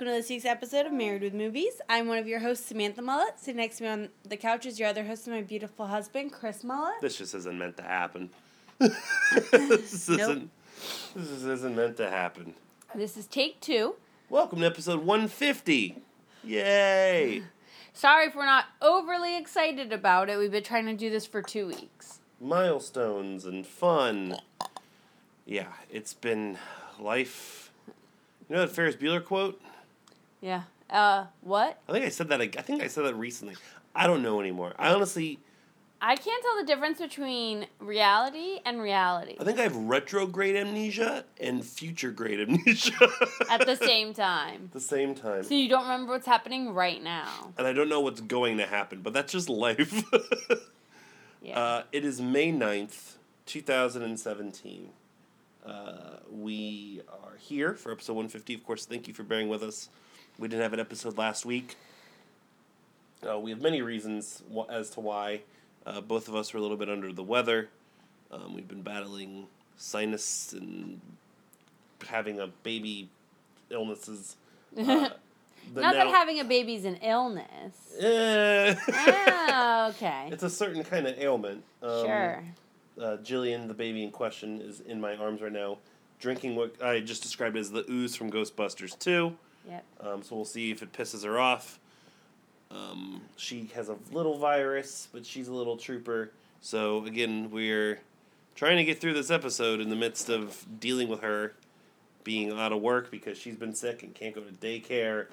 Welcome to this week's episode of Married with Movies. I'm one of your hosts, Samantha Mullet. Sitting next to me on the couch is your other host, and my beautiful husband, Chris Mullet. This just isn't meant to happen. this isn't. This just isn't meant to happen. This is take two. Welcome to episode 150. Yay! Sorry if we're not overly excited about it. We've been trying to do this for two weeks. Milestones and fun. Yeah, it's been life. You know that Ferris Bueller quote? Yeah. Uh, what? I think I said that. I think I said that recently. I don't know anymore. I honestly, I can't tell the difference between reality and reality I think I have retrograde amnesia and future grade amnesia at the same time. At the same time. So you don't remember what's happening right now. and I don't know what's going to happen, but that's just life. Yeah. Uh, it is May 9th, 2017. Uh, we are here for episode 150. Of course, thank you for bearing with us. We didn't have an episode last week. Uh, we have many reasons as to why. Uh, both of us were a little bit under the weather. Um, we've been battling sinus and having a baby illnesses. Uh, Not that having a baby's an illness. Eh. oh, okay. It's a certain kind of ailment. Um, sure. Uh, Jillian, the baby in question, is in my arms right now, drinking what I just described as the ooze from Ghostbusters 2. Yep. Um, so we'll see if it pisses her off. Um, she has a little virus, but she's a little trooper. So again, we're trying to get through this episode in the midst of dealing with her being out of work because she's been sick and can't go to daycare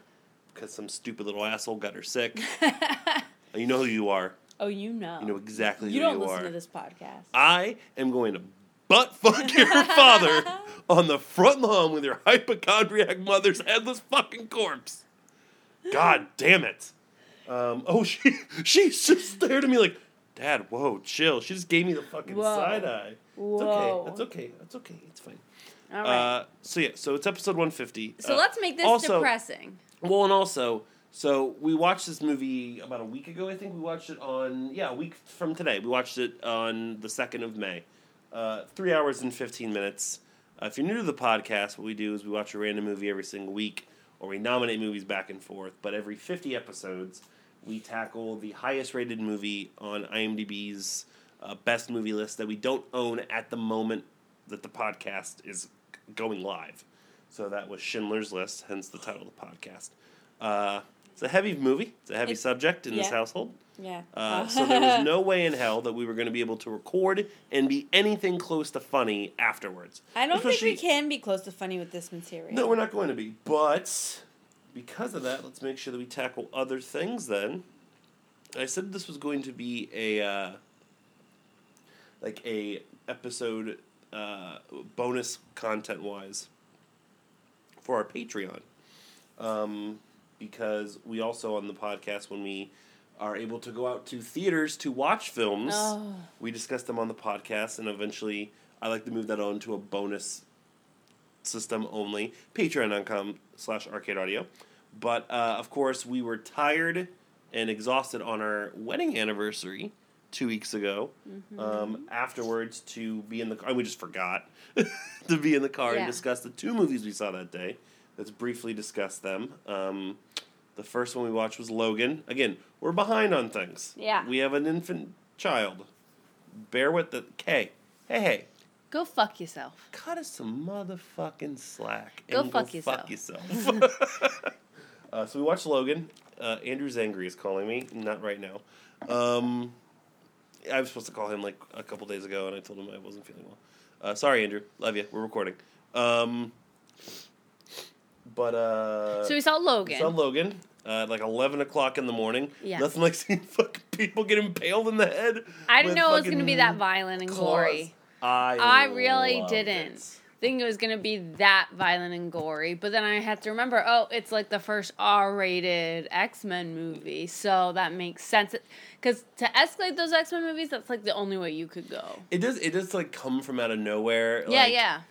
because some stupid little asshole got her sick. you know who you are. oh, you know. You know exactly who You who don't you listen are. to this podcast. I am going to butt fuck your father on the front lawn with your hypochondriac mother's headless fucking corpse. God damn it. Um, oh, she she just stared at me like, Dad, whoa, chill. She just gave me the fucking Whoa. side eye. It's okay. It's okay. It's okay. It's fine. All right. Uh, so yeah, so it's episode 150. so Uh, let's make this also- depressing. well, and also, so we watched this movie about a week ago. I think we watched it on yeah, a week from today. We watched it on the second of May. Uh, three hours and fifteen minutes. Uh, if you're new to the podcast, what we do is we watch a random movie every single week, or we nominate movies back and forth. But every fifty episodes, we tackle the highest rated movie on IMDb's uh, best movie list that we don't own at the moment that the podcast is going live. So that was Schindler's List, hence the title of the podcast. It's a heavy movie. It's a heavy It's- subject in this household. Yeah. Uh, so there was no way in hell that we were going to be able to record and be anything close to funny afterwards. I don't think we can be close to funny with this material. No, we're not going to be. But because of that, let's make sure that we tackle other things then. I said this was going to be a uh, like a episode uh, bonus content wise for our Patreon. Um, because we also on the podcast when we are able to go out to theaters to watch films, Oh. we discuss them on the podcast, and eventually I like to move that on to a bonus system only. Patreon.com slash arcade audio. But uh, of course, we were tired and exhausted on our wedding anniversary two weeks ago. Mm-hmm. Um, afterwards, to be in the car, and we just forgot to be in the car Yeah. and discuss the two movies we saw that day. Let's briefly discuss them. Um, the first one we watched was Logan. Again, we're behind on things. Yeah. We have an infant child. Bear with the. Hey, hey, hey. Go fuck yourself. Cut us some motherfucking slack. Go and fuck go yourself. Fuck yourself. uh, so we watched Logan. Uh, Andrew Zangri is calling me. Not right now. Um, I was supposed to call him like a couple days ago, and I told him I wasn't feeling well. Uh, sorry, Andrew. Love you. We're recording. Um, but uh, So we saw Logan. we saw Logan. Uh, at like eleven o'clock in the morning. Yeah. Nothing like seeing fucking people get impaled in the head. I didn't know it was going to be that violent and claws. gory. I I really didn't it. think it was going to be that violent and gory, but then I had to remember, oh, it's like the first R-rated X-Men movie, so that makes sense. Because to escalate those X-Men movies, that's like the only way you could go. It does. It does like come from out of nowhere. yeah, like, yeah,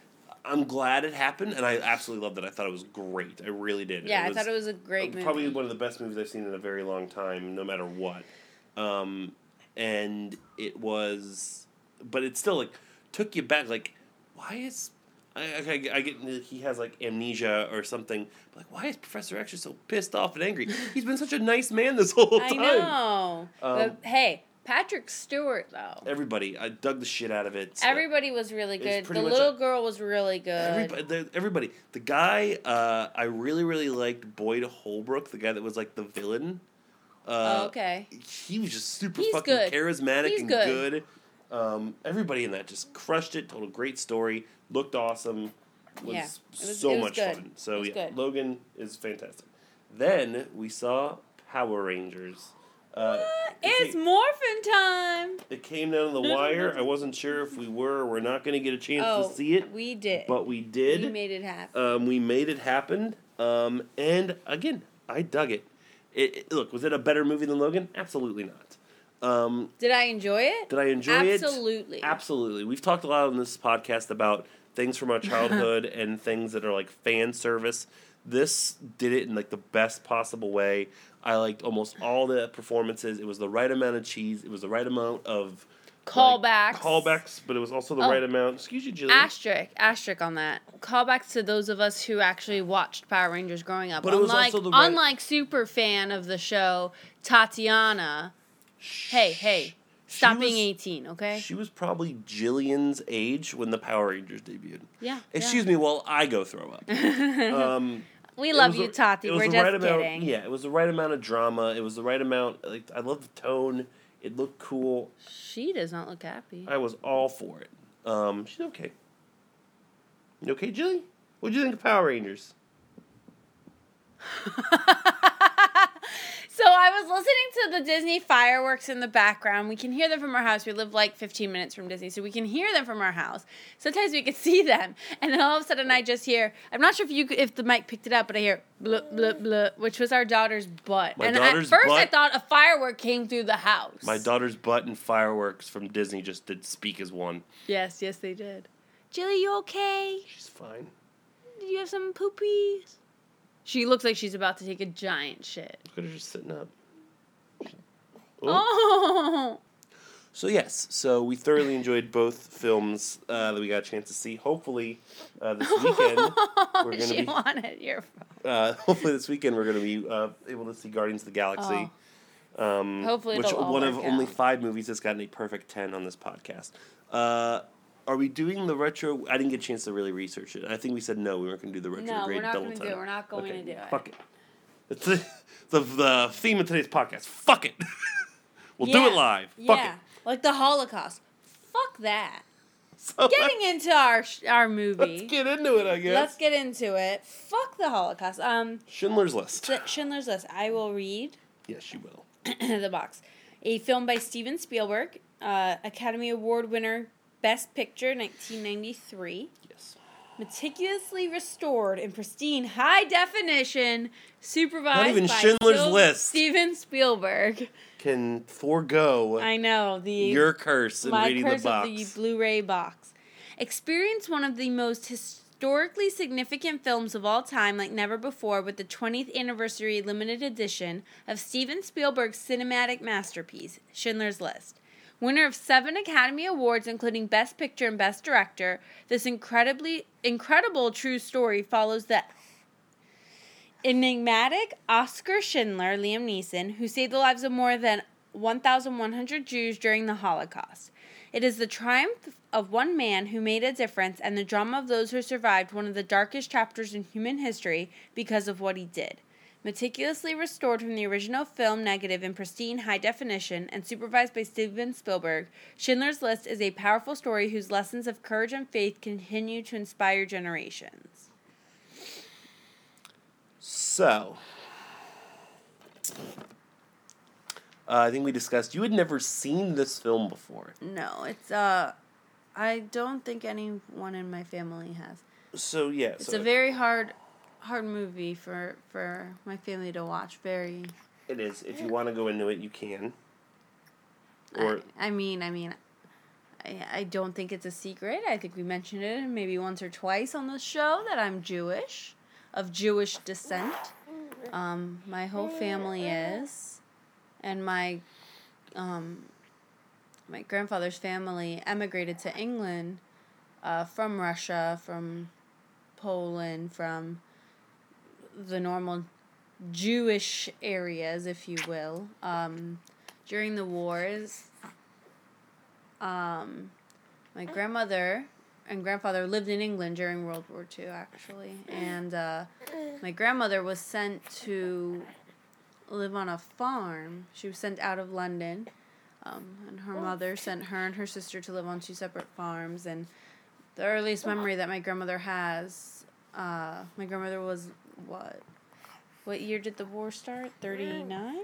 I'm glad it happened, and I absolutely loved it. I thought it was great. I really did. yeah. I thought it was a great movie. probably one of the best movies I've seen in a very long time, no matter what. Um, and it was, but it still like took you back. Like, why is I, I, I get he has like amnesia or something. But like, why is Professor X so pissed off and angry? He's been such a nice man this whole time. I know, Um, but hey, Patrick Stewart though. Everybody, I dug the shit out of it. Everybody was really good. pretty The little a- girl was really good. Everybody, the, everybody, the guy, uh, I really, really liked Boyd Holbrook, the guy that was like the villain. Uh, oh, okay. He was just super He's fucking good. charismatic He's and good. good. Um, everybody in that just crushed it. Told a great story. Looked awesome. Was, Yeah, it was- so was much good. fun. So yeah, good. Logan is fantastic. Then we saw Power Rangers. Uh, It's came- morphin' time. It came down the wire. I wasn't sure if we were or we're not going to get a chance Oh, to see it, we did. but we did. we made it happen. Um, we made it happen. Um, and again, I dug it. It, it- Look, was it a better movie than Logan? Absolutely not. Um, Did I enjoy it? did I enjoy it? Absolutely. Absolutely. We've talked a lot on this podcast about things from our childhood and things that are like fan service. This did it in like the best possible way. I liked almost all the performances. It was the right amount of cheese. It was the right amount of like, Callbacks. callbacks, but it was also the Oh. right amount. Excuse you, Jillian. Asterisk, asterisk on that. Callbacks to those of us who actually watched Power Rangers growing up. But it was unlike, also the right- unlike super fan of the show, Tatiana. Hey, hey, She stop was- being eighteen, okay? She was probably Jillian's age when the Power Rangers debuted. yeah. Excuse me while I go throw up. Um, We love was you, Tati. We're just right amount- kidding. Yeah, it was the right amount of drama. It was the right amount. Like I love the tone. It looked cool. She does not look happy. I was all for it. Um, she's okay. You okay, Jilly? What do you think of Power Rangers? I was listening to the Disney fireworks in the background. We can hear them from our house. We live like 15 minutes from Disney, so we can hear them from our house. Sometimes we could see them, and then all of a sudden I just hear. I'm not sure if you if the mic picked it up, but I hear blah blah blah, which was our daughter's butt. My and daughter's at first I thought a firework came through the house. My daughter's butt and fireworks from Disney just did speak as one. Yes, yes they did. Jilly, you okay? She's fine. Did you have some poopies? She looks like she's about to take a giant shit. Look at her just sitting up. Oh. Oh, So yes, so we thoroughly enjoyed both films uh, that we got a chance to see. Hopefully, uh, this weekend we're gonna she be. wanted your phone. Uh, hopefully, this weekend we're gonna be uh, able to see Guardians of the Galaxy. Um, Oh. Hopefully which one of work only five movies that's gotten a perfect ten on this podcast. Are we doing the retro? I didn't get a chance to really research it. I think we said no. We weren't gonna do the retro. No, we're not double gonna do it. We're not going Okay, to do it. Fuck it. It's the, the the theme of today's podcast. Fuck it. we'll do it live. Fuck yeah, it. like the Holocaust. Fuck that. So Getting into our our movie. let's get into it. I guess. Let's get into it. Fuck the Holocaust. Um, Schindler's List. Sch- Schindler's List. I will read Yes, you will. the box. A film by Steven Spielberg, uh, Academy Award winner, Best Picture, 1993. Yes. Meticulously restored in pristine high definition, supervised Not even by Schindler's Sil- List. Steven Spielberg. Can forego I know the your curse in my reading curse the box. of the Blu-ray box. Experience one of the most historically significant films of all time, like never before, with the 20th anniversary limited edition of Steven Spielberg's cinematic masterpiece, Schindler's List. Winner of seven Academy Awards, including Best Picture and Best Director, this incredibly incredible true story follows the enigmatic Oskar Schindler, Liam Neeson, who saved the lives of more than 1,100 Jews during the Holocaust. It is the triumph of one man who made a difference and the drama of those who survived one of the darkest chapters in human history because of what he did. Meticulously restored from the original film negative in pristine high definition and supervised by Steven Spielberg, Schindler's List is a powerful story whose lessons of courage and faith continue to inspire generations. So, uh, I think we discussed you had never seen this film before. No, it's uh, I don't think anyone in my family has. So yeah, It's so a very hard, hard movie for for my family to watch. Very. it is. If you want to go into it, you can. Or I, I mean, I mean, I, I don't think it's a secret. I think we mentioned it maybe once or twice on the show that I'm Jewish, of Jewish descent. Um, my whole family is, and my, um, my grandfather's family emigrated to England, uh, from Russia, from Poland, from the normal Jewish areas, if you will. Um, during the wars, um, my grandmother and grandfather lived in England during World War II, actually. And uh, my grandmother was sent to live on a farm. She was sent out of London. Um, and her mother sent her and her sister to live on two separate farms. And the earliest memory that my grandmother has, uh, my grandmother was what? What year did the war start? 39?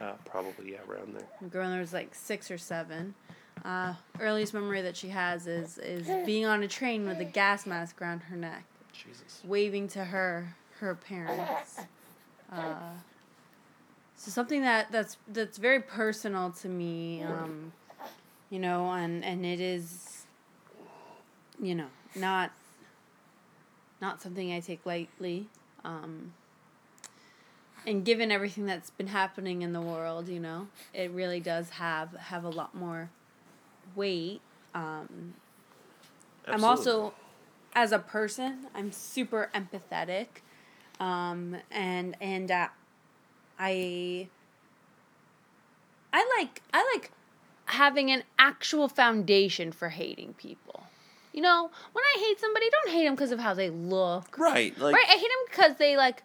uh, probably yeah, around there. My grandmother was like six or seven. Uh, earliest memory that she has is is being on a train with a gas mask around her neck, Jesus. waving to her her parents. Uh, so something that that's that's very personal to me, um, you know, and and it is, you know, not not something I take lightly. Um, and given everything that's been happening in the world, you know, it really does have have a lot more weight. Um, I'm also, as a person, I'm super empathetic, um, and and uh, I I like I like having an actual foundation for hating people. You know, when I hate somebody, don't hate them because of how they look. right. Like right, I hate them because they like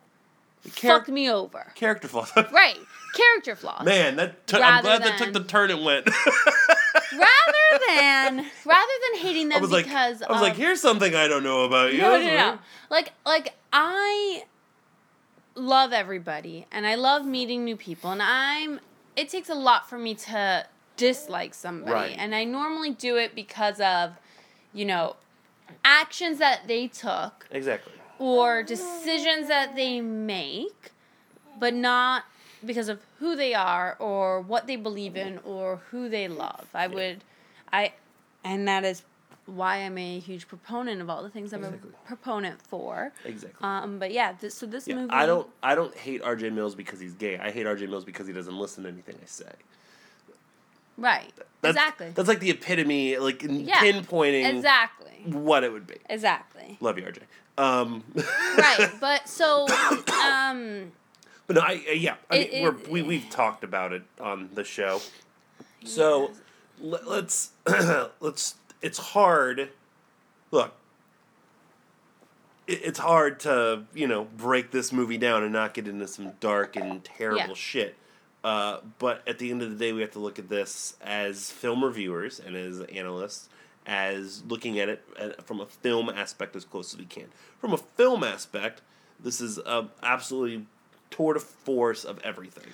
char- fuck me over. character flaws. Right, character flaws. Man, that t- I'm glad that took the turn it went. rather than rather than hating them I was like, because I was of, like, here's something I don't know about you. no, no, That's no. Like, like I love everybody, and I love meeting new people, and I'm. It takes a lot for me to dislike somebody, Right. and I normally do it because of, you know, actions that they took Exactly. or decisions that they make, but not because of who they are or what they believe in or who they love. I would, I, and that is why I'm a huge proponent of all the things I'm Exactly. a proponent for. Exactly. Um, but yeah, this, so this yeah, movie. I don't. I don't hate R.J. Mills because he's gay. I hate R.J. Mills because he doesn't listen to anything I say. Right. That's, exactly. That's like the epitome, like Yeah, pinpointing Exactly. what it would be. Exactly. Love you, R.J. Um, right. But so, um, But no, I uh, yeah, I It- mean, it- we're, we we've talked about it on the show. So let, let's let's. It's hard. Look, it, it's hard to you know break this movie down and not get into some dark and terrible Yeah. shit. Uh, but at the end of the day, we have to look at this as film reviewers and as analysts, as looking at it from a film aspect as close as we can. From a film aspect, this is a absolutely tour de force of everything.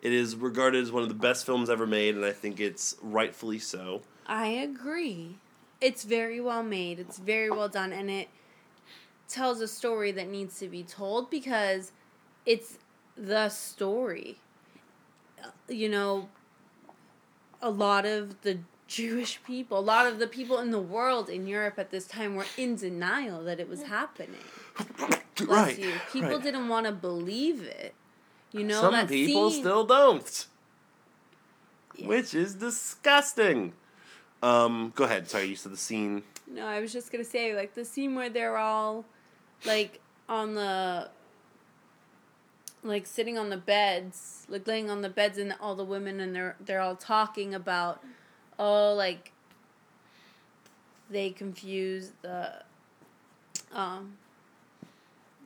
It is regarded as one of the best films ever made, and I think it's rightfully so. I agree. It's very well made. It's very well done, and it tells a story that needs to be told because it's the story. You know, a lot of the Jewish people, a lot of the people in the world in Europe at this time were in denial that it was happening. Bless right. you. People right. didn't want to believe it. You know, Some that people scene- still don't, Yeah. which is disgusting. Um, go ahead. Sorry, you said the scene. No, I was just gonna say like the scene where they're all like on the like sitting on the beds, like laying on the beds and all the women and they're they're all talking about oh like they confuse the um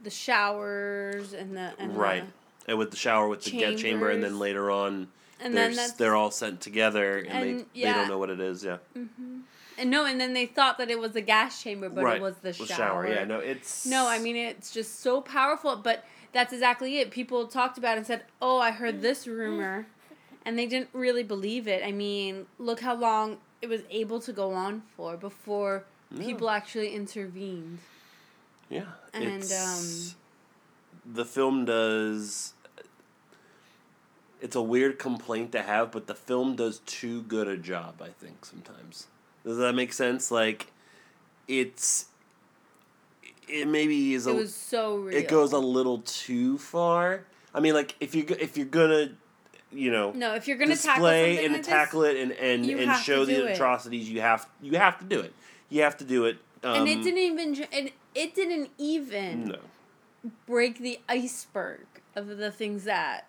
the showers and the and right. And with the shower with the get chamber, and then later on, and they're, then they're all sent together, and, they And, they yeah. don't know what it is. Yeah. and and no, and then they thought that it was the gas chamber, but right. it was the Well, shower. Yeah, no, it's No, I mean it's just so powerful, but that's exactly it. People talked about it and said, "Oh, I heard this rumor," and they didn't really believe it. I mean, look how long it was able to go on for before Yeah. people actually intervened. yeah, And, it's, um, the film does. It's a weird complaint to have, but the film does too good a job. I think sometimes. Does that make sense? Like, it's. It maybe is a, It was so real. it goes a little too far. I mean, like if you if you're gonna, you know, no. If you're gonna tackle display something and like tackle this, it and and, and show the it. atrocities, you have you have to do it. You have to do it. Um, and it didn't even and it didn't even No, break the iceberg of the things that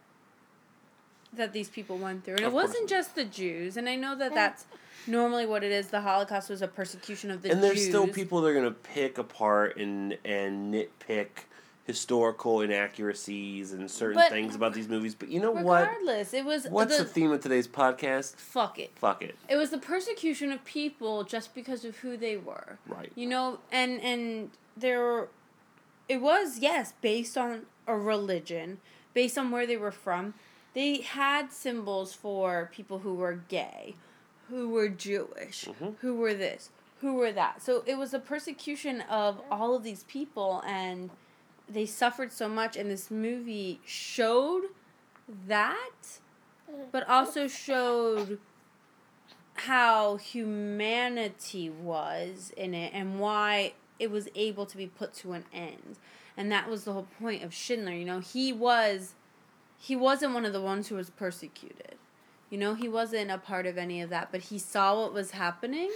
that these people went through. And Of it wasn't just the Jews. And I know that that's normally what it is. The Holocaust was a persecution of the and there's Jews. still people that are gonna pick apart and and nitpick historical inaccuracies and certain But- things about these movies. But you know what? Regardless, it was What's the the, theme of today's podcast? fuck it. Fuck it. It was the persecution of people just because of who they were. Right. You know, and and there it was yes, based on a religion, based on where they were from. They had symbols for people who were gay, who were Jewish, Mhm. who were this, who were that. So it was a persecution of all of these people and they suffered so much and this movie showed that but also showed how humanity was in it and why it was able to be put to an end. And that was the whole point of Schindler. You know, he was he wasn't one of the ones who was persecuted. You know, he wasn't a part of any of that, but he saw what was happening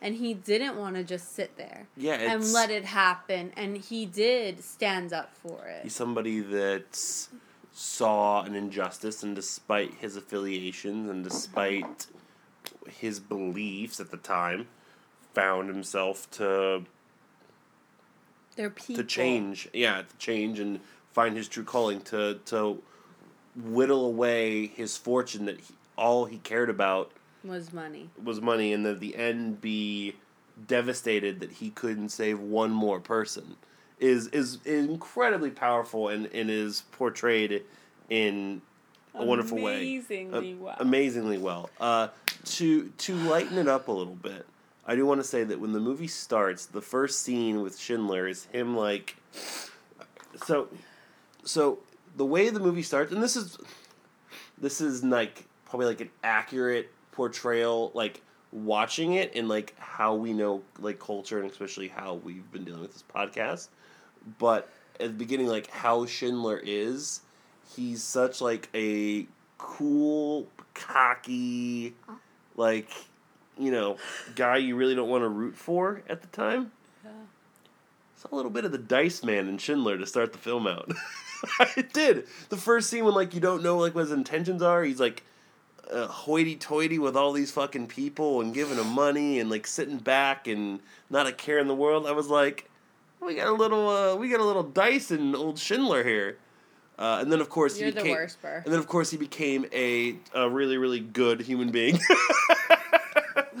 and he didn't want to just sit there Yeah, and let it happen and he did stand up for it. He's somebody that saw an injustice, and despite his affiliations and despite his beliefs at the time, found himself to They're people. to change. Yeah, to change and find his true calling. To to whittle away his fortune that he, all he cared about was money. was money, and that the end be devastated that he couldn't save one more person is is incredibly powerful and, and is portrayed in a wonderful way, Amazingly A- well. amazingly well. Uh, to to lighten it up a little bit, I do want to say that when the movie starts, the first scene with Schindler is him like, so, so the way the movie starts, and this is this is like probably like an accurate portrayal like watching it and like how we know like culture and especially how we've been dealing with this podcast. But at the beginning like how schindler is he's such like a cool cocky like you know guy you really don't want to root for at the time. Yeah. it's a little bit of the dice man in schindler to start the film out. It did. The first scene when like you don't know like what his intentions are he's like uh, hoity-toity with all these fucking people and giving them money and like sitting back and not a care in the world. I was like, we got a little, uh, we got a little dice in old Schindler here. Uh, and then of course You're he the became, worst, Burr. and then of course he became a, a really really good human being.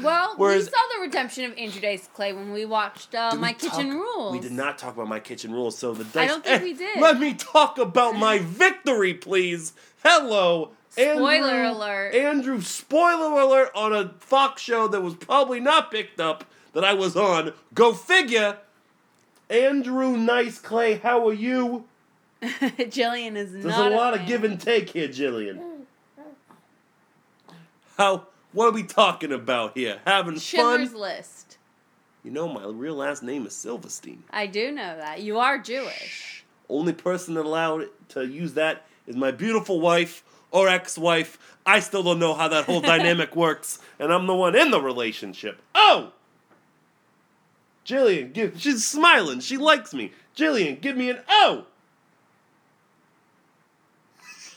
Well, Whereas- we saw the redemption of Andrew Dice Clay when we watched uh, Did we My Kitchen talk- Rules. We did not talk about my kitchen rules, so the dice. don't think Eh, we did. Let me talk about my victory, please. Hello, Spoiler Andrew, alert. Andrew, spoiler alert on a Fox show that was probably not picked up that I was on. Go figure. Andrew Nice Clay, how are you? Jillian is There's not a lot fan. of give and take here, Jillian. How? What are we talking about here? Having Schindler's fun? List. You know, my real last name is Silverstein. I do know that. You are Jewish. Only person allowed to use that is my beautiful wife or ex-wife. I still don't know how that whole dynamic works, and I'm the one in the relationship. Oh, Jillian, give, she's smiling. She likes me. Jillian, give me an O.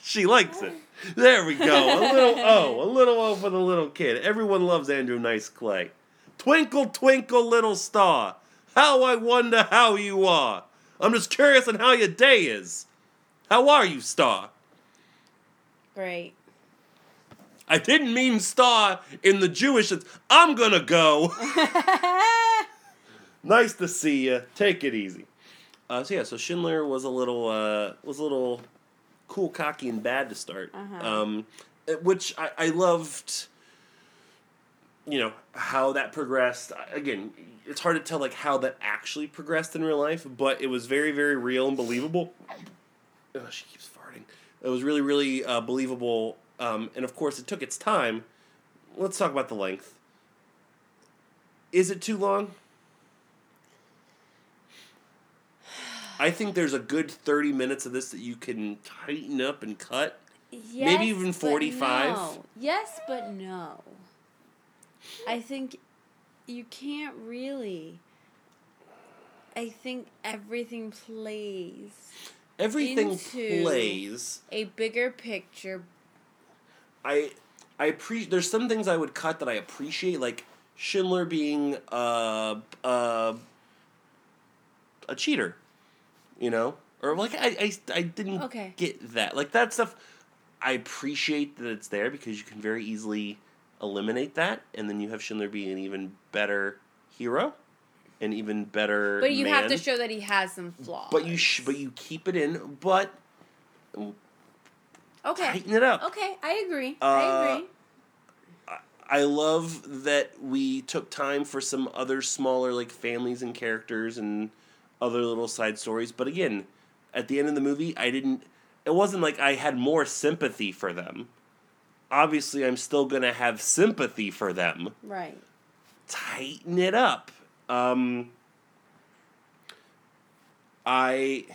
She likes it. There we go. A little O. A little O for the little kid. Everyone loves Andrew Nice Clay. Twinkle, twinkle, little star. How I wonder how you are. I'm just curious on how your day is. How are you, Star? Great. I didn't mean star in the Jewish sense. I'm gonna go. nice to see you. Take it easy. Uh, so yeah, so Schindler was a little uh, was a little cool, cocky, and bad to start. Uh-huh. Um, uh, which I, I loved. You know how that progressed. Again, it's hard to tell like how that actually progressed in real life, but it was very, very real and believable. Oh, she keeps. It was really, really uh, believable, um, and of course, it took its time. Let's talk about the length. Is it too long? I think there's a good 30 minutes of this that you can tighten up and cut. Yes, Maybe even but 45? no. Yes, but no. I think you can't really. I think everything plays Everything plays. a bigger picture. I I appreciate. There's some things I would cut that I appreciate, like Schindler being uh uh a cheater, you know, or like I I, I didn't Okay. get that. Like that stuff, I appreciate that it's there because you can very easily eliminate that, and then you have Schindler being an even better hero, an even better. But you have to show that he has some flaws. But you sh- but you keep it in, but okay. tighten it up. Okay, I agree. Uh, I agree. I love that we took time for some other smaller like families and characters and other little side stories. But again, at the end of the movie, I didn't. It wasn't like I had more sympathy for them. Obviously, I'm still gonna have sympathy for them. Right. Tighten it up. Um, I.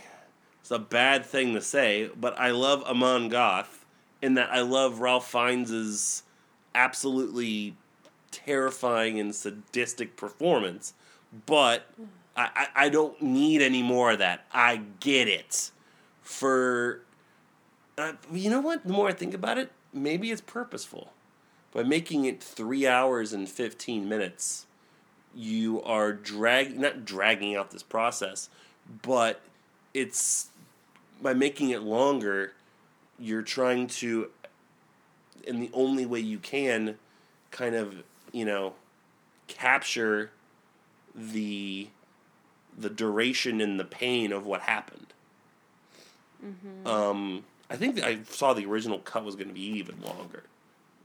It's a bad thing to say, but I love Amon Goth in that I love Ralph Fiennes' absolutely terrifying and sadistic performance, but I, I, I don't need any more of that. I get it. For uh, you know what? The more I think about it, maybe it's purposeful. By making it three hours and fifteen minutes, you are drag not dragging out this process, but it's by making it longer, you're trying to in the only way you can kind of, you know, capture the the duration and the pain of what happened. Um, I think I saw the original cut was going to be even longer.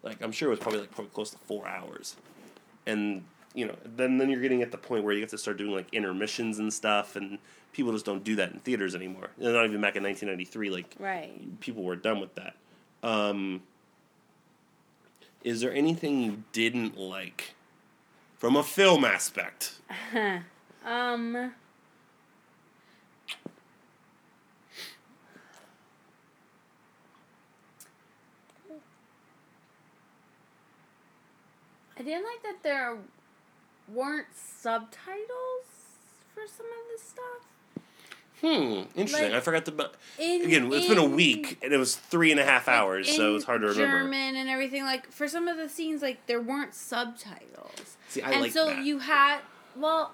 Like I'm sure it was probably like probably close to four hours, and you know then then you're getting at the point where you have to start doing like intermissions and stuff, and people just don't do that in theaters anymore. Not even back in 1993. Like Right. people were done with that. Um, is there anything you didn't like from a film aspect? Um. I didn't like that there weren't subtitles for some of the stuff. Hmm, interesting. Like, I forgot to. In, Again, it's been a week and it was three and a half hours, so it's hard to remember. German and everything. Like for some of the scenes, like there weren't subtitles. See, I and like so that. you had well.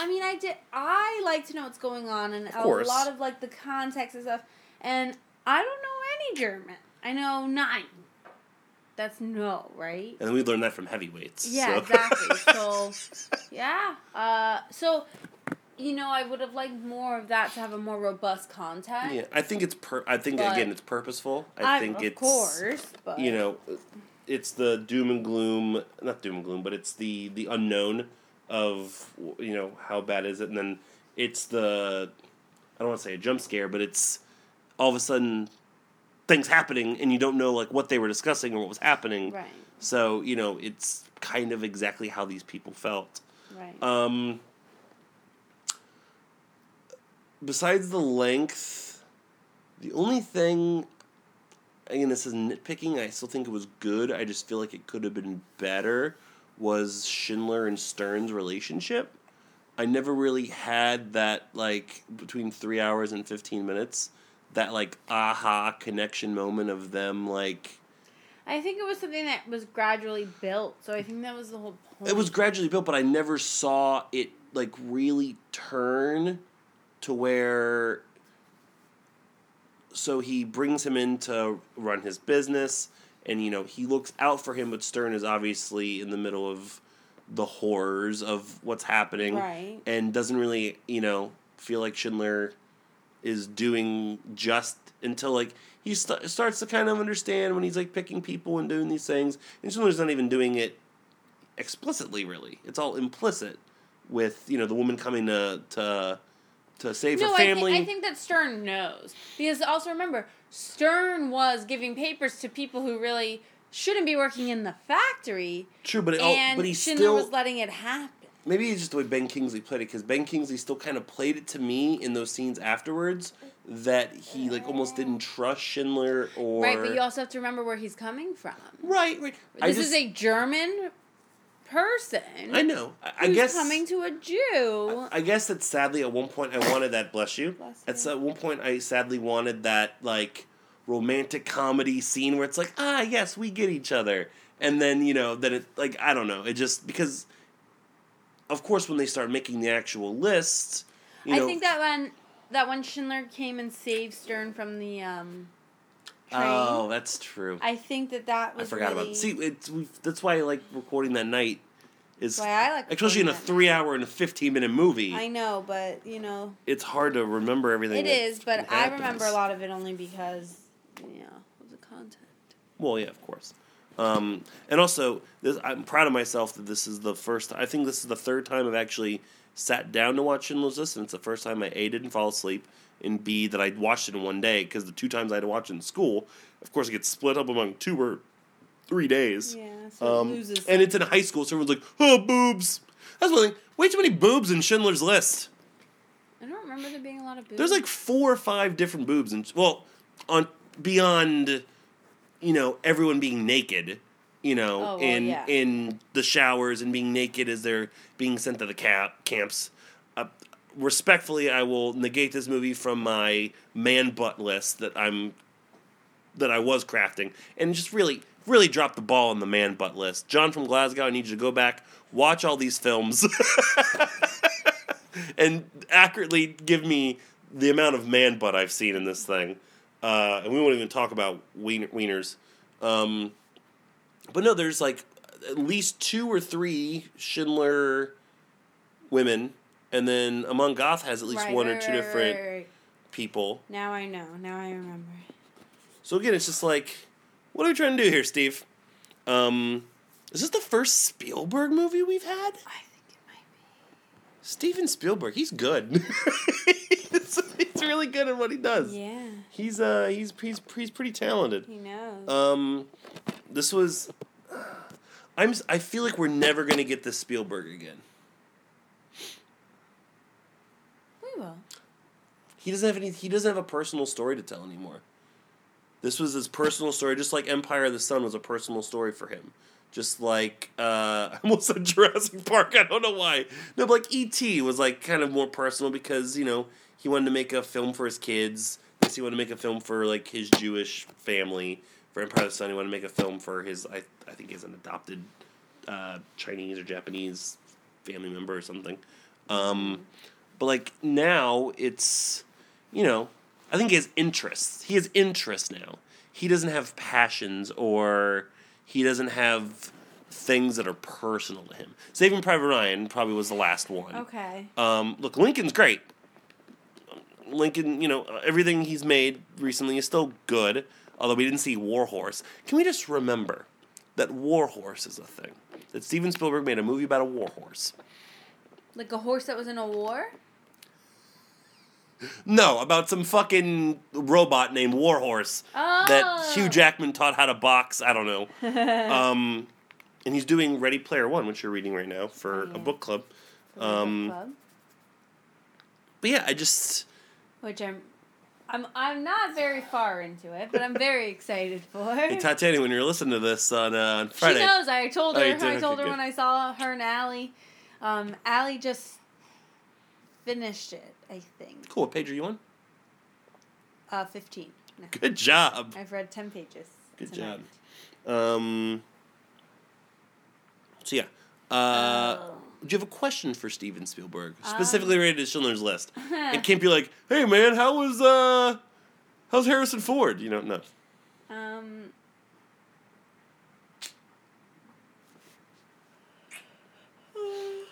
I mean, I did. I like to know what's going on and a lot of like the context and stuff. And I don't know any German. I know nine. That's no, right? And we learned that from heavyweights. Yeah, so. exactly. So, yeah. Uh, so, you know, I would have liked more of that to have a more robust context. yeah, I think it's per. I think again, it's purposeful. I, I- think of it's course, but you know, it's the doom and gloom. Not doom and gloom, but it's the the unknown of you know how bad is it, and then it's the I don't want to say a jump scare, but it's all of a sudden things happening and you don't know like what they were discussing or what was happening. right, So you know it's kind of exactly how these people felt. right. Um, besides the length, the only thing, again, this is nitpicking. I still think it was good. I just feel like it could have been better. Was Schindler and Stern's relationship? I never really had that like between three hours and fifteen minutes. That like aha connection moment of them like I think it was something that was gradually built. So I think that was the whole point. it was gradually built, but I never saw it like really turn to where. So he brings him in to run his business, and you know he looks out for him, but Stern is obviously in the middle of the horrors of what's happening, Right. and doesn't really you know feel like Schindler is doing just until like he st- starts to kind of understand when he's like picking people and doing these things, and Schindler's not even doing it explicitly. Really, it's all implicit with you know the woman coming to to to save No, her I think, family. I think that Stern knows because also remember Stern was giving papers to people who really shouldn't be working in the factory, True, but it, all, and but he's Schindler still was letting it happen. Maybe it's just the way Ben Kingsley played it because Ben Kingsley still kind of played it to me in those scenes afterwards that he like almost didn't trust Schindler or Right, but you also have to remember where he's coming from. right right. This just, is a German person. I know. I, I guess coming to a Jew. I guess that sadly at one point I wanted that. Bless you. Bless At you. one point I sadly wanted that like romantic comedy scene where it's like ah yes we get each other and then you know then it like I don't know it just because of course when they start making the actual lists you I know think that when that when Schindler came and saved Stern from the um, train. oh that's true I think that that was. I forgot really, about see it's we that's why I like recording that night is Why I like especially in a recording that three hour and a fifteen minute movie I know, but you know, it's hard to remember everything It is. But I remember a lot of it only because you know of the content. Well, yeah, of course. Um, and also, this, I'm proud of myself that this is the first. I think this is the third time I've actually sat down to watch Schindler's List, and it's the first time I a didn't fall asleep, and b that I watched it in one day because the two times I had to watch it in school, of course, it gets split up among two or three days. Yeah, so Um, it loses. and it's in high school, so everyone's like, "Oh, boobs." That's one thing. Way too many boobs in Schindler's List. I don't remember there being a lot of boobs. There's like four or five different boobs, and well, on beyond, you know, everyone being naked, you know, Oh, well, in yeah. in the showers and being naked as they're being sent to the cap camps. Uh, respectfully, I will negate this movie from my man butt list that I'm that I was crafting, and just really, really drop the ball on the man butt list. John from Glasgow, I need you to go back, watch all these films, and accurately give me the amount of man butt I've seen in this thing. Uh, and we won't even talk about wiener, wieners. Um, but no, there's like at least two or three Schindler women, and then Amon Goth has at least Right, one or two right, different right, right. people. Now I know. Now I remember. So again, it's just like, what are we trying to do here, Steve? Um, is this the first Spielberg movie we've had? I think it might Steven Spielberg, he's good. he's, he's really good at what he does. Yeah, He's uh he's he's he's pretty talented. he knows. Um, this was. I'm. s- I feel like we're never gonna get this Spielberg again. we will. He doesn't have any. He doesn't have a personal story to tell anymore. This was his personal story, just like Empire of the Sun was a personal story for him. Just like uh, almost said Jurassic Park. I don't know why. No, but like E.T. was like kind of more personal because you know he wanted to make a film for his kids. He wanted to make a film for like his Jewish family. For Empire of the Sun, he wanted to make a film for his. I I think he's an adopted uh, Chinese or Japanese family member or something. Um, but like now, it's you know, I think he has interests. He has interests now. He doesn't have passions or he doesn't have things that are personal to him. Saving Private Ryan probably was the last one. Okay. Um, look, Lincoln's great. Lincoln, you know, everything he's made recently is still good, although we didn't see War Horse. Can we just remember that War Horse is a thing? That Steven Spielberg made a movie about a war horse. Like a horse that was in a war. No, about some fucking robot named Warhorse Oh. that Hugh Jackman taught how to box. I don't know. um, and he's doing Ready Player One, which you're reading right now for Oh, yeah. a book club. Um, club, But yeah, I just which I'm. I'm I'm not very far into it, but I'm very excited for. hey Tatiana, when you're listening to this on uh, on She Friday, knows. I told Oh, her. did? I told her good. when I saw her and Allie. Um, Allie just finished it. I think. Cool. What page are you on? Uh, 15. No. Good job. I've read 10 pages. Good tonight. job. Um, so, yeah. Uh, oh. Do you have a question for Steven Spielberg? Um. Specifically um, related to Schindler's List. it can't be like, hey, man, how was, uh, how's Harrison Ford? You know, no. Um...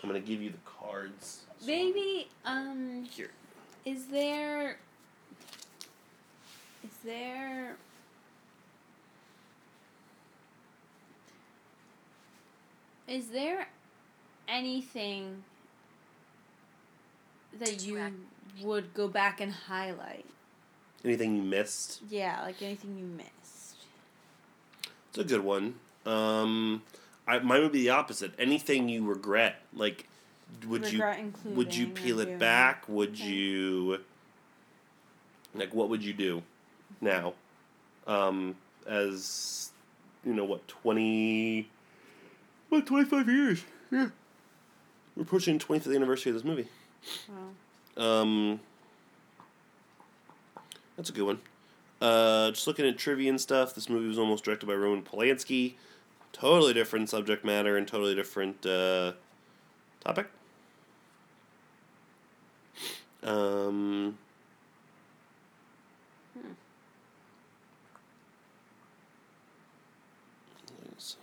I'm going to give you the cards. So- Maybe um Here. is there is there is there anything that you would go back and highlight? Anything you missed? Yeah, like anything you missed. It's a good one. Um, I, mine would be the opposite. Anything you regret, like, would Regret you would you peel it back? Would Okay. you like what would you do now? Um, as you know, what twenty? What twenty five years? Yeah, we're pushing twenty fifth anniversary of this movie. Wow. Um, that's a good one. Uh, just looking at trivia and stuff, this movie was almost directed by Roman Polanski. Totally different subject matter and totally different uh, topic. Um, let's see.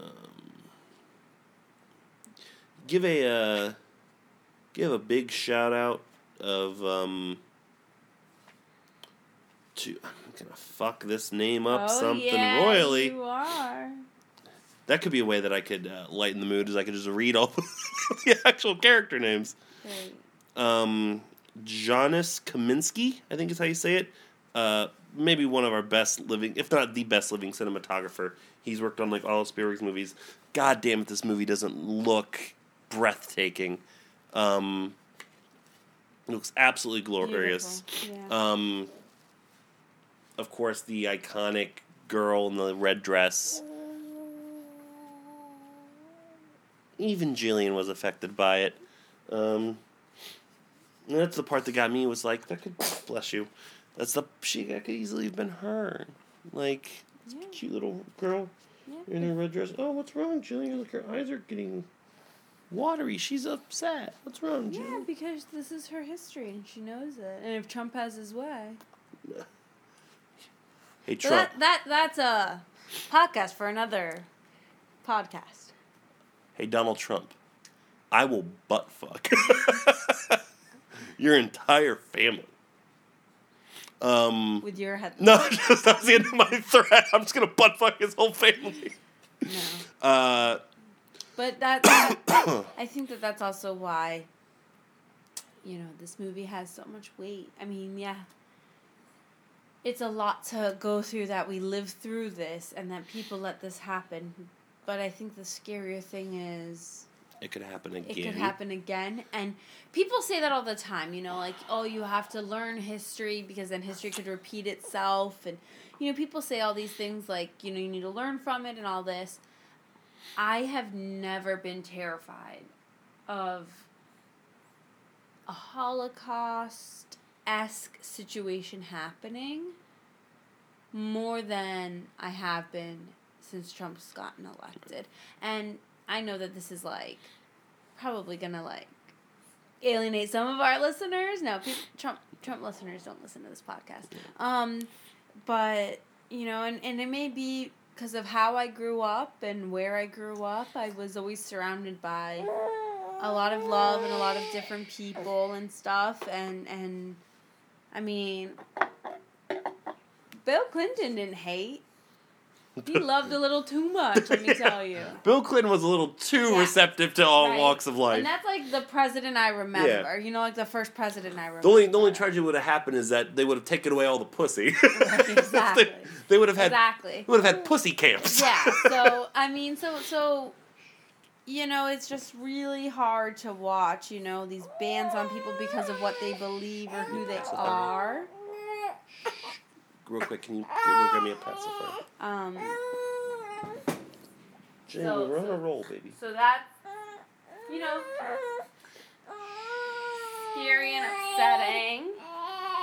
Um, give a uh, give a big shout out of um to I'm gonna fuck this name up oh, something yeah, royally. You are. That could be a way that I could uh, lighten the mood, is I could just read all the actual character names. Great. Um, Janusz Kaminski, I think is how you say it. Uh, maybe one of our best living, if not the best living cinematographer. He's worked on like all of Spielberg's movies. God damn it, this movie doesn't look breathtaking. Um, it looks absolutely glorious. Yeah. Um, of course, the iconic girl in the red dress. Even Jillian was affected by it. Um, and that's the part that got me was like, that could bless you. That's the she that could easily have been her. Like, Yeah. cute little girl yeah. in her red dress. Oh, what's wrong, Jillian? Look, her eyes are getting watery. She's upset. What's wrong, Yeah, because this is her history and she knows it. And if Trump has his way. Hey, Trump. that, that that's a podcast for another podcast. Hey, Donald Trump, I will butt fuck your entire family. Um, With your head. no, just that's the end of my threat. I'm just gonna butt fuck his whole family. No. Uh, But that I think that that's also why you know, this movie has so much weight. I mean, yeah. It's a lot to go through that we live through this and that people let this happen. But I think the scarier thing is it could happen again. it could happen again. And people say that all the time you know like oh you have to learn history because then history could repeat itself. And you know people say all these things like you know you need to learn from it and all this. I have never been terrified of a holocaust-esque situation happening more than i have been since trump's gotten elected. And I know that this is like probably gonna like alienate some of our listeners. No, people, Trump Trump listeners don't listen to this podcast. Um, but you know, and and it may be because of how I grew up and where I grew up. I was always surrounded by a lot of love and a lot of different people and stuff. And and I mean, Bill Clinton didn't hate. He loved a little too much. Let me tell you. Bill Clinton was a little too Yeah. receptive to all Right. walks of life. And that's like the president I remember. You know, like the first president I remember. The only the only tragedy would have happened is that they would have taken away all the pussy. exactly. they, they would have had Exactly. would have had pussy camps. Yeah. So I mean, so so, you know, it's just really hard to watch. You know, these bans on people because of what they believe or who they are. Real quick, can you get, go grab me a pacifier? Um. Jamie, So- we're on so- a roll, baby. So that's you know scary and upsetting.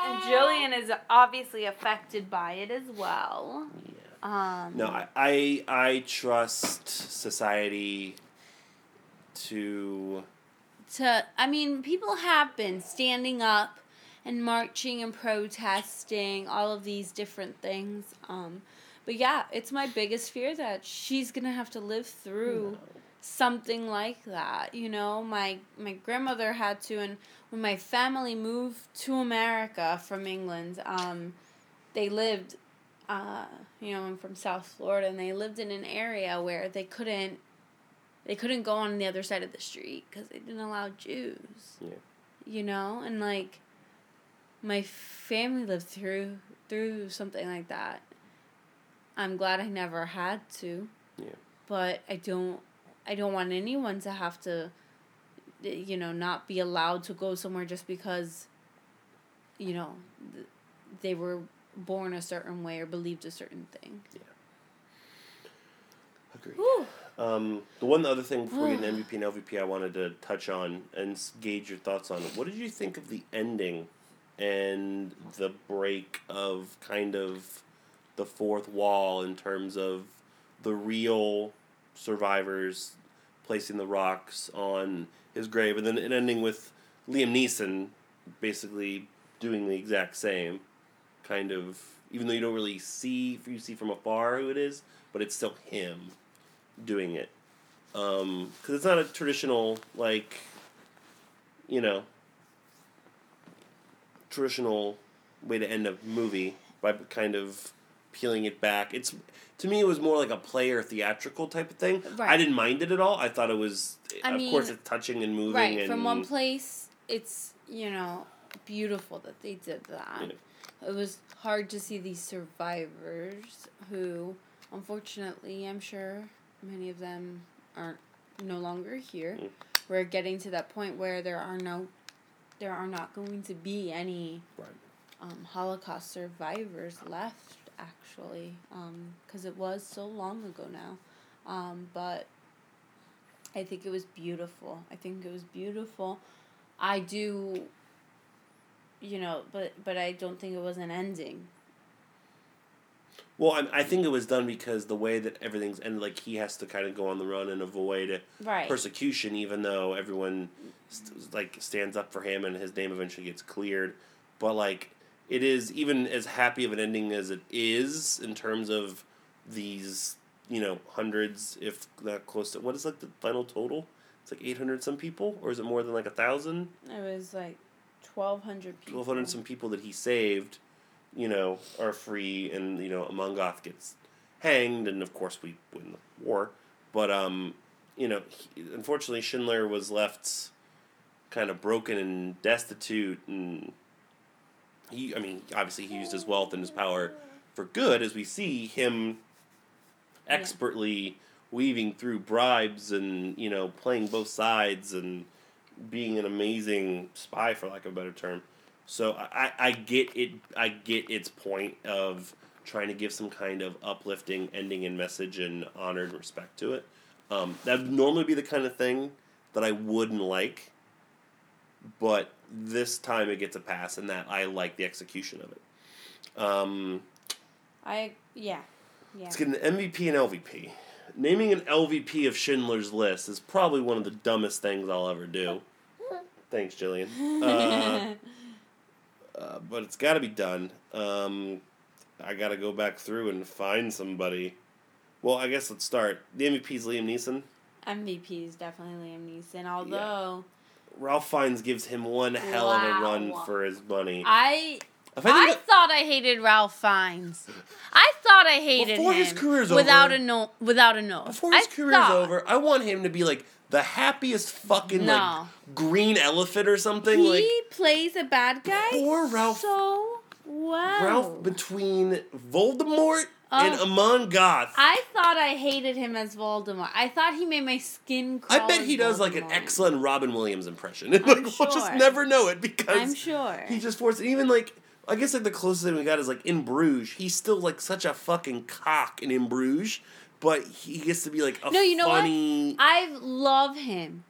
And Jillian is obviously affected by it as well. Yeah. Um, No, I, I I trust society to to I mean, people have been standing up and marching and protesting, all of these different things. Um, but yeah, it's my biggest fear that she's gonna have to live through something like that. You know, my my grandmother had to, and when my family moved to America from England, um, they lived, uh, you know, I'm from South Florida, and they lived in an area where they couldn't, they couldn't go on the other side of the street because they didn't allow Jews. Yeah. You know, and like, my family lived through through something like that. I'm glad I never had to. Yeah. But I don't I don't want anyone to have to you know not be allowed to go somewhere just because you know th- they were born a certain way or believed a certain thing. Agreed. Whew. Um, the one other thing before we get into MVP and LVP, I wanted to touch on and gauge your thoughts on. What did you think of the ending and the break of kind of the fourth wall in terms of the real survivors placing the rocks on his grave, and then it ending with Liam Neeson basically doing the exact same kind of, even though you don't really see, you see from afar who it is, but it's still him doing it. Um, because it's not a traditional like you know traditional way to end a movie by kind of peeling it back it's to me it was more like a player theatrical type of thing i didn't mind it at all i thought it was I of course it's touching and moving Right, and from one place it's, you know, beautiful that they did that. It was hard to see these survivors who unfortunately, I'm sure many of them aren't no longer here. Mm. We're getting to that point where there are no there are not going to be any Right. um, Holocaust survivors left, actually, because it was so long ago now. Um, but I think it was beautiful. I think it was beautiful. I do, you know, but but I don't think it was an ending. Well I, I think it was done because the way that everything's ended like he has to kind of go on the run and avoid Right. persecution, even though everyone st- like stands up for him and his name eventually gets cleared. But like, it is even as happy of an ending as it is in terms of these, you know, hundreds, if not close to what is like the final total? It's like eight hundred some people, or is it more than like a thousand? It was like twelve hundred people. Twelve hundred some people that he saved, you know, are free, and you know, Amon Goth gets hanged, and of course we win the war. But um, you know, he, unfortunately Schindler was left kind of broken and destitute, and he, I mean, obviously he used his wealth and his power for good, as we see him expertly weaving through bribes and you know playing both sides and being an amazing spy for lack of a better term so I, I get it i get its point of trying to give some kind of uplifting ending and message and honor and respect to it um, that would normally be the kind of thing that i wouldn't like but this time it gets a pass and that i like the execution of it um, I yeah, yeah. Let's get an MVP and LVP. Naming an LVP of Schindler's List is probably one of the dumbest things I'll ever do. Thanks, Jillian. Uh, uh, but it's got to be done. Um, I got to go back through and find somebody. Well, I guess let's start. The MVP is Liam Neeson. MVP is definitely Liam Neeson. Although Ralph Fiennes gives him one hell of a run for his money. I I, I thought I hated Ralph Fiennes. I thought I hated Before him his career's without over- a no without a no. Before his I career's thought over, I want him to be like the happiest fucking No. like green elephant or something. He like plays a bad guy Poor Ralph- so well. Ralph between Voldemort and Oh. Amon Goth. I, thought I hated him as Voldemort. I thought he made my skin crawl. I bet he does like an excellent Robin Williams impression. like we'll just never know it because I'm sure. he just forced even like I guess like the closest thing we got is like in Bruges. He's still like such a fucking cock in in Bruges, but he gets to be like a No, you know what? funny. I love him.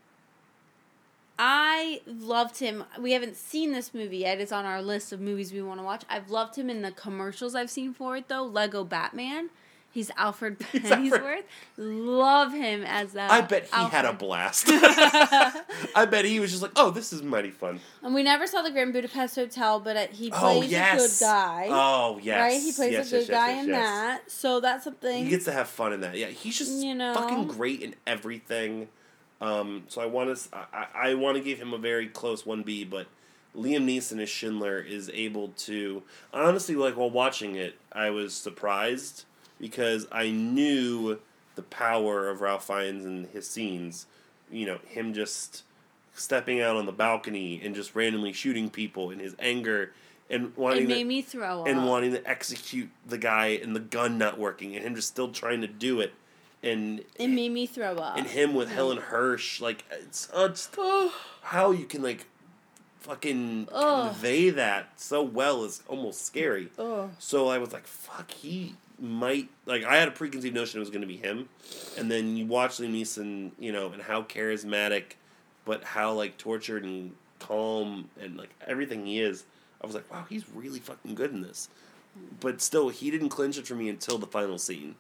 I loved him. We haven't seen this movie yet. It's on our list of movies we want to watch. I've loved him in the commercials I've seen for it though. Lego Batman. He's Alfred Pennyworth. Love him as that. I bet he had a blast. I bet he was just like, "Oh, this is mighty fun." And we never saw the Grand Budapest Hotel, but uh, he Oh plays yes. a good guy. Oh yes. Right? He plays Yes, a good yes, guy yes, in that. So that's something. He gets to have fun in that. Yeah, he's just You know. fucking great in everything. Um, so I want to I, I want to give him a very close one B, but Liam Neeson as Schindler is able to honestly like while watching it, I was surprised because I knew the power of Ralph Fiennes and his scenes. You know, him just stepping out on the balcony and just randomly shooting people in his anger and wanting it to, made me throw up. and wanting to execute the guy and the gun not working and him just still trying to do it and it made me throw up. and him with Helen Hirsch like it's uh, just how you can like fucking convey that so well is almost scary. So I was like, fuck, he might like I had a preconceived notion it was going to be him, and then you watch Liam Neeson, you know, and how charismatic, but how like tortured and calm and like everything he is. I was like, wow, he's really fucking good in this. But still, he didn't clinch it for me until the final scene,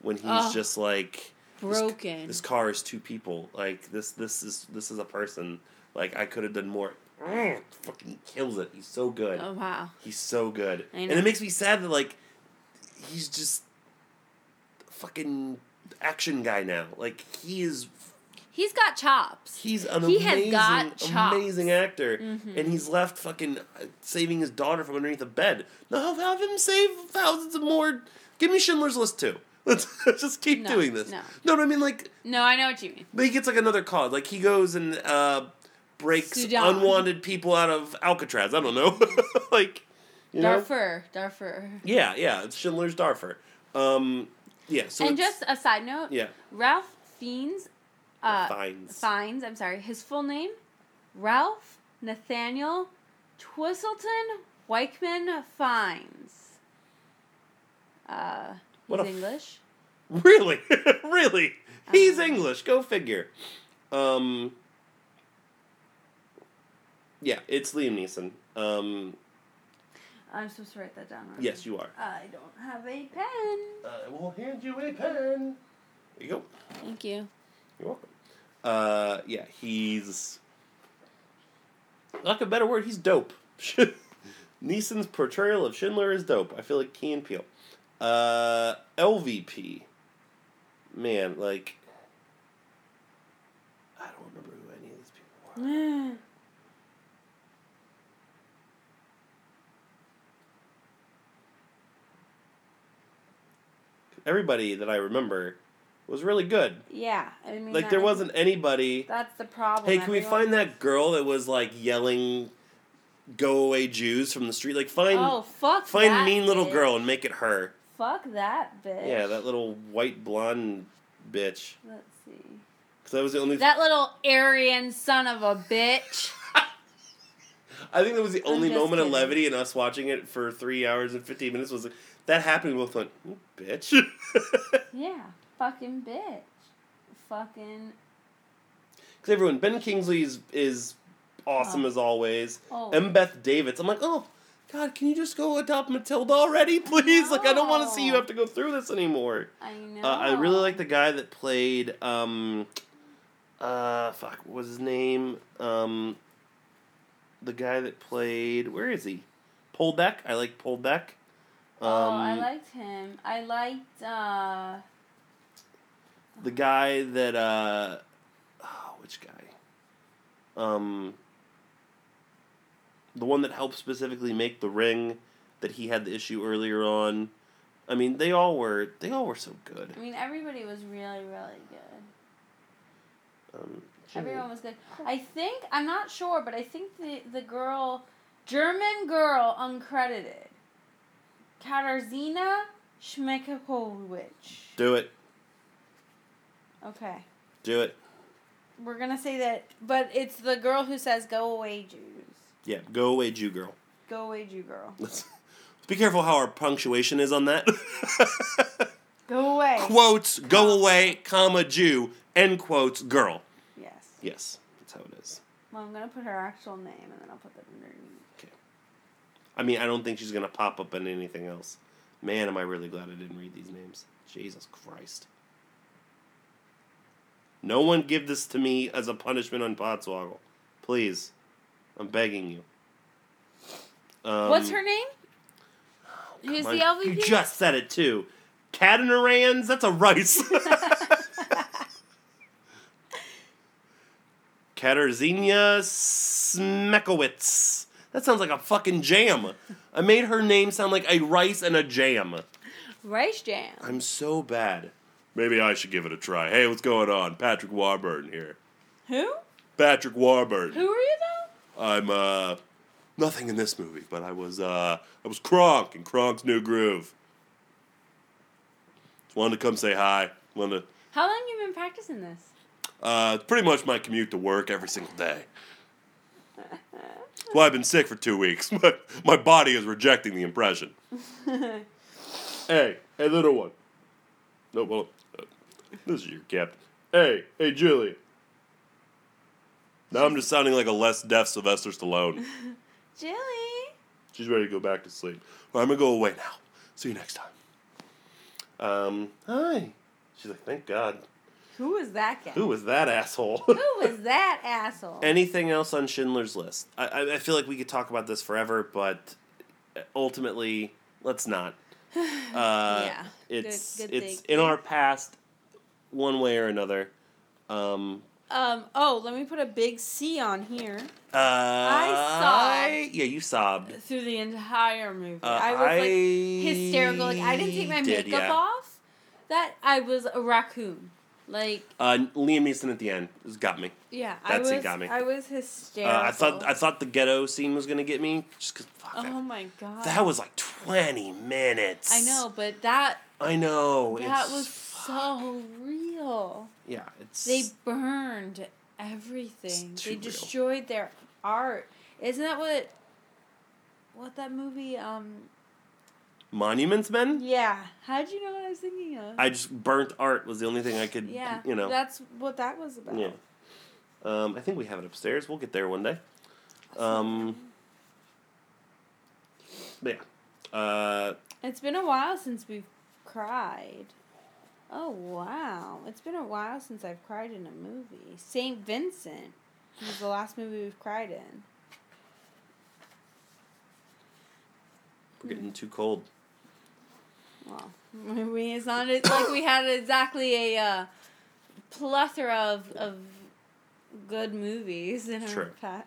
when he's Ugh. just like Broken. This, car is two people. Like this, this is this is a person. Like I could have done more. Mm, fucking kills it. He's so good. oh wow. He's so good. And it makes me sad that like he's just a fucking action guy now. Like he is He's got chops. he's an He has amazing got chops. amazing actor. Mhm. And he's left fucking uh, saving his daughter from underneath a bed. No, have him save thousands of more. Give me Schindler's List too. Let's just keep No, doing this. no. no, no, I mean like No, I know what you mean. but he gets like another cause. Like he goes and uh, breaks Sudan. unwanted people out of Alcatraz. I don't know. like you know? Darfur, Darfur. Yeah, yeah, it's Schindler's Darfur. Um, yeah, so and just a side note, yeah, Ralph Fiennes, uh, Fiennes. Fiennes, I'm sorry, his full name, Ralph Nathaniel Twisleton Weichman Fiennes. Uh, he's What a f- English. really, really, he's. English. Go figure. Um, yeah, it's Liam Neeson. Um, I'm supposed to write that down. aren't yes, you are. I don't have a pen. I will hand you a pen. There you go. Thank you. You're welcome. Uh, yeah, he's like a better word. He's dope. Neeson's portrayal of Schindler is dope. I feel like Key and Peele. Uh, LVP. Man, like I don't remember who any of these people were. Everybody that I remember was really good. yeah, I mean, Like there wasn't anybody. That's the problem. Hey, can we Everyone- find that girl that was like yelling "Go away, Jews" from the street? Like find Oh fuck! find mean little girl and make it her. Fuck that bitch. Yeah, that little white blonde bitch. Let's see. Because that was the only. That little Aryan son of a bitch. I think that was the only moment of levity in us watching it for three hours and fifteen minutes. Was like, that happened? We both went, "Mm, "Bitch." yeah, fucking bitch. Fucking. Because everyone, Ben Kingsley is, is awesome Oh. as always. Oh. Embeth Davidtz. I'm like, oh, God, can you just go adopt Matilda already, please? Like, I don't want to see you have to go through this anymore. I know. Uh, I really like the guy that played, um, uh, fuck, what was his name? Um, the guy that played, where is he? Poldek. I like Poldek. Um, Oh, I liked him. I liked. uh the guy that, uh, oh, which guy? Um, the one that helped specifically make the ring that he had the issue earlier on. I mean, they all were they all were so good. I mean, everybody was really, really good. Um, Everyone was good. I think I'm not sure, but I think the the girl, German girl, uncredited, Katarzyna Schmekowicz. do it, Okay, do it. we're gonna say that, but it's the girl who says "Go away, Jews." Yeah, go away, Jew girl. Go away, Jew girl. Let's, let's be careful how our punctuation is on that. Go away. quotes, go away, comma, Jew, end quotes, girl. Yes. Yes, that's how it is. Well, I'm gonna put her actual name, and then I'll put that underneath. I mean, I don't think she's gonna pop up in anything else. Man, am I really glad I didn't read these names. Jesus Christ. No one give this to me as a punishment on Podswoggle. Please. I'm begging you. Um, What's her name? Who's come the LVP? You just said it too. Catanarans? That's a rice. Katarzyna Smekowitz. That sounds like a fucking jam. I made her name sound like a rice and a jam. Rice Jam. I'm so bad. Maybe I should give it a try. Hey, what's going on? Patrick Warburton here. Who? Patrick Warburton. Who are you though? I'm uh nothing in this movie, but I was uh I was Kronk in Kronk's New Groove. Just wanted to come say hi. Wanted to How long have you been practicing this? uh it's pretty much my commute to work every single day. Well, I've been sick for two weeks. My my body is rejecting the impression. hey, hey, little one. No, well, uh, this is your captain. Hey, hey, Julie. Now I'm just sounding like a less deaf Sylvester Stallone. Julie. She's ready to go back to sleep. Well, I'm gonna go away now. See you next time. Um, hi. She's like, thank God. Who was that guy? Who was that asshole? Who was that asshole? Anything else on Schindler's List? I, I, I feel like we could talk about this forever, but ultimately, let's not. Uh, Yeah. It's Good- good it's thinking. in our past, one way or another. Um, um. Oh, let me put a big C on here. uh, sobbed. Yeah, you sobbed. Through the entire movie, Uh, I was like hysterical. Like I didn't take my did, makeup yeah. off. That I was a raccoon. Like Uh, Liam Neeson at the end has got me. yeah, That I was. scene got me. I was Uh, hysterical. I thought I thought the ghetto scene was gonna get me just because. Oh my god. That was like twenty minutes. I know, but that I know. that was so real. Yeah, it's. They burned everything. They real. destroyed their art. Isn't that what what that movie um Monuments Men. yeah. How'd you know what I was thinking of? I just burnt art was the only thing I could. yeah. You know. That's what that was about. Yeah. Um, I think we have it upstairs. We'll get there one day. Um. But yeah. Uh, It's been a while since we've cried. Oh wow. It's been a while since I've cried in a movie. Saint Vincent was the last movie we've cried in. we're getting too cold. Well, we it's not it's like we had exactly a uh, plethora of, of good movies in our True. past.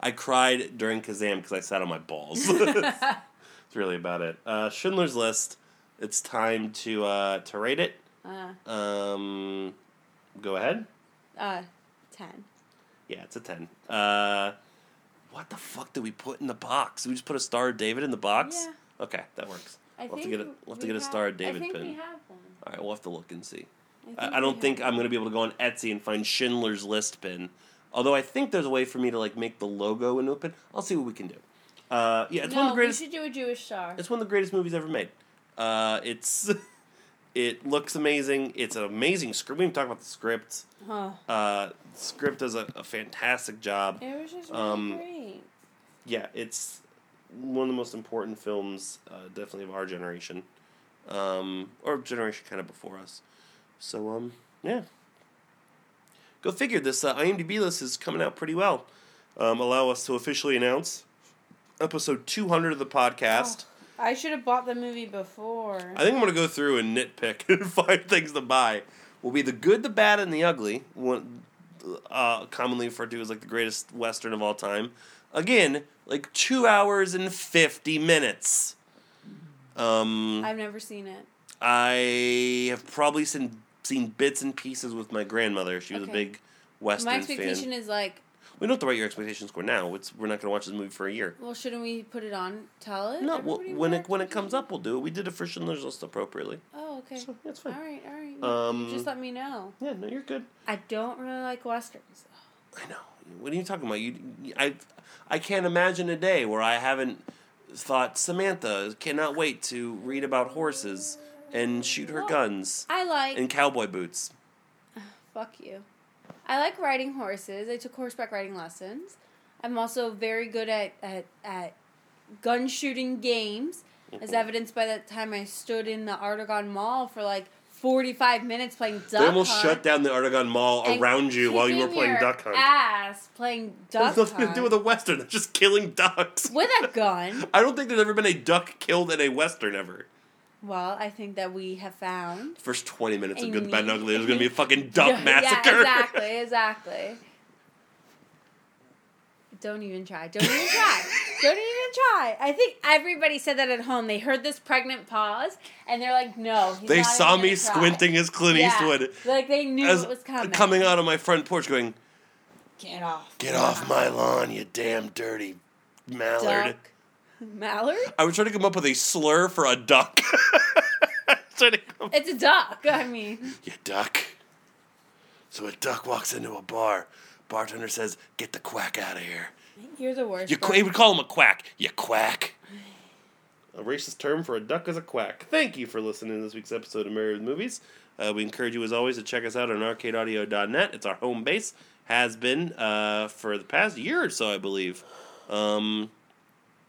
I cried during Kazam because I sat on my balls. That's really about it. Uh, Schindler's List. It's time to uh, to rate it. uh, Um, go ahead. uh, ten. Yeah, it's a ten. Uh, what the fuck did we put in the box? We just put a Star of David in the box. Yeah. Okay, that works. I We'll have to get a- we'll have to get a Star David think pin. we have one. All right, we'll have to look and see. I, I don't think have I'm gonna be able to go on Etsy and find Schindler's List pin. Although I think there's a way for me to like make the logo into a pin. I'll see what we can do. Uh, yeah, it's no, one of the greatest. we should do a Jewish star. It's one of the greatest movies ever made. Uh, it's it looks amazing. It's an amazing script. We didn't talk about the script. Oh, Uh, script does a, a fantastic job. it was just really Um, great. Yeah, it's one of the most important films, uh, definitely of our generation, um, or generation kind of before us. So um, yeah. Go figure. This uh, IMDb list is coming out pretty well. Um, allow us to officially announce episode 200 of the podcast. I should have bought the movie before. I think I'm gonna go through and nitpick and find things to buy. Will be the good, the bad, and the ugly. One, uh, commonly referred to as like the greatest western of all time. Again, like two hours and fifty minutes. Um, I've never seen it. I have probably seen seen bits and pieces with my grandmother. She was a big western My expectation fan. is like, We don't have to write your expectations score now. It's we're not gonna watch this movie for a year. well, shouldn't we put it on? Tell it. No, well, when it when it comes up, we'll do it. We did it for Schindler's List appropriately. Oh, okay. So yeah, fine. right, all right. Um, Just let me know. Yeah, no, you're good. I don't really like westerns. I know. What are you talking about? You, I, I can't imagine a day where I haven't thought Samantha cannot wait to read about horses and shoot her Well, guns I like. and cowboy boots. Fuck you. I like riding horses. I took horseback riding lessons. I'm also very good at, at, at gun shooting games. as mm-hmm. evidenced by that time I stood in the Artagon Mall for like 45 minutes playing Duck hunt. They almost Hunt shut down the Artagon Mall and around you while you were kicking playing your Duck Hunt. Ass playing Duck There's nothing to do with a western. They're just killing ducks. with a gun. I don't think there's ever been a duck killed in a western ever. Well, I think that we have found First twenty minutes of A Good, Bad, and neat- Ugly, there's gonna be a fucking duck Yeah, massacre. Yeah, exactly, exactly. Don't even try. Don't even try. Don't even try. I think everybody said that at home. They heard this pregnant pause and they're like, "No." He's They not saw even me try. squinting as Clint Yeah, Eastwood Like they knew as it was coming. coming out of my front porch, going, Get off. "Get off my lawn, you damn dirty mallard." Duck. Mallard? I was trying to come up with a slur for a duck. Trying to It's a duck. I mean, you duck. So a duck walks into a bar. Bartender says, "Get the quack out of here." you're the worst. You qu- he would call him a quack. You quack. A racist term for a duck is a quack. Thank you for listening to this week's episode of Married with Movies. Uh, we encourage you, as always, to check us out on arcadeaudio.net. It's our home base. Has been uh, for the past year or so, I believe. Um,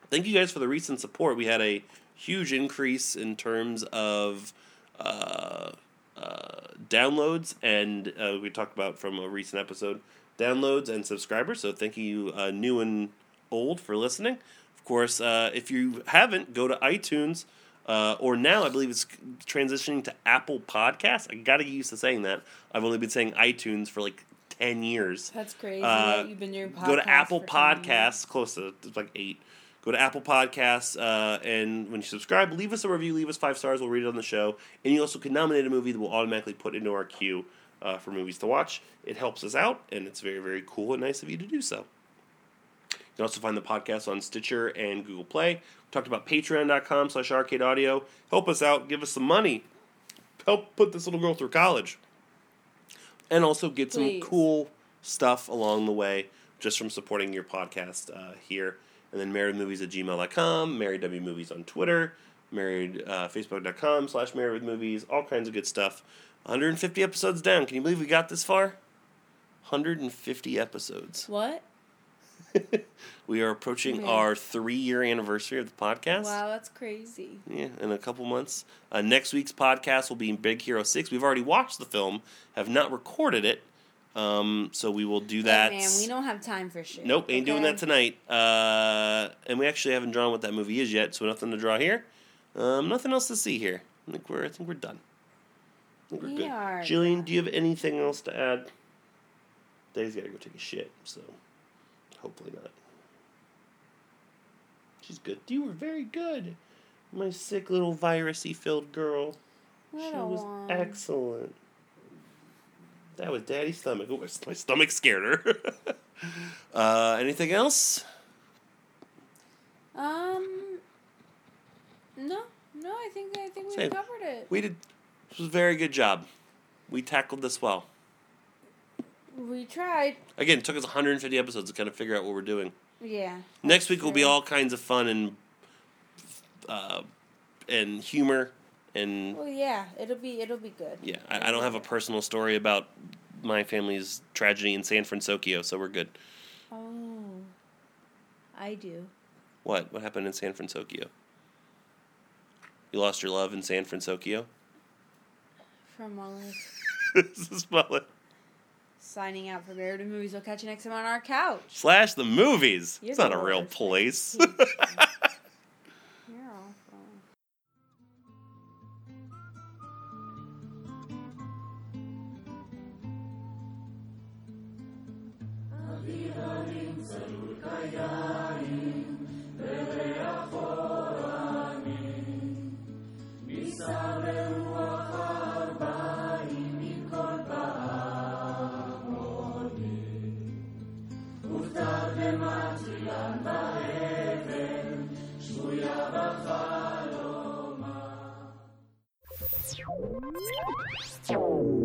thank you guys for the recent support. We had a huge increase in terms of uh, uh, downloads, and uh, we talked about from a recent episode downloads and subscribers. So thank you, uh, new and old, for listening. Of course, uh, if you haven't, go to iTunes. Uh, or now, I believe it's transitioning to Apple Podcasts. I got to get used to saying that. I've only been saying iTunes for like 10 years. That's crazy Uh, you've been doing podcasts. go to Apple Podcasts, close to it's like eight. Go to Apple Podcasts, uh, and when you subscribe, leave us a review, leave us five stars. We'll read it on the show. And you also can nominate a movie that we'll automatically put into our queue uh, for movies to watch. It helps us out, and it's very, very cool and nice of you to do so. You can also find the podcast on Stitcher and Google Play. We talked about patreon.com slash arcade audio. Help us out, give us some money. Help put this little girl through college. And also get some Please. cool stuff along the way just from supporting your podcast uh, here. And then marriedmovies at gmail.com, marriedwmovies on Twitter, married uh, facebook.com slash married with movies, all kinds of good stuff. 150 episodes down. Can you believe we got this far? 150 episodes. What? We are approaching Man. our three year anniversary of the podcast. Wow, that's crazy. Yeah, in a couple months. Uh, next week's podcast will be Big Hero 6. We've already watched the film, have not recorded it. Um, so we will do that. Look, man, we don't have time for shit. Nope, ain't doing that tonight. Uh, and we actually haven't drawn what that movie is yet, so nothing to draw here. Um, nothing else to see here. I think we're I think we're done. We're We good. are Jillian, do you have anything else to add? Dave's gotta go take a shit, so hopefully not. She's good. You were very good. My sick little virusy filled girl. She was one. excellent. That was Daddy's stomach. Oh, my, stomach scared her. uh, anything else? Um. No, no. I think I think we covered it. We did. This was a very good job. We tackled this well. We tried. Again, it took us 150 episodes to kind of figure out what we're doing. Yeah. Next week will be all kinds of fun and uh, and humor and Well, yeah. It'll be it'll be good. yeah. I, I don't have a personal story about my family's tragedy in San Francisco, so we're good. Oh. I do. What? What happened in San Francisco? You lost your love in San Francisco. From Mullet. this is Mullet. Signing out for Married with Movies. We'll catch you next time on our couch. Slash the movies. You're it's not the a real worst. place. You're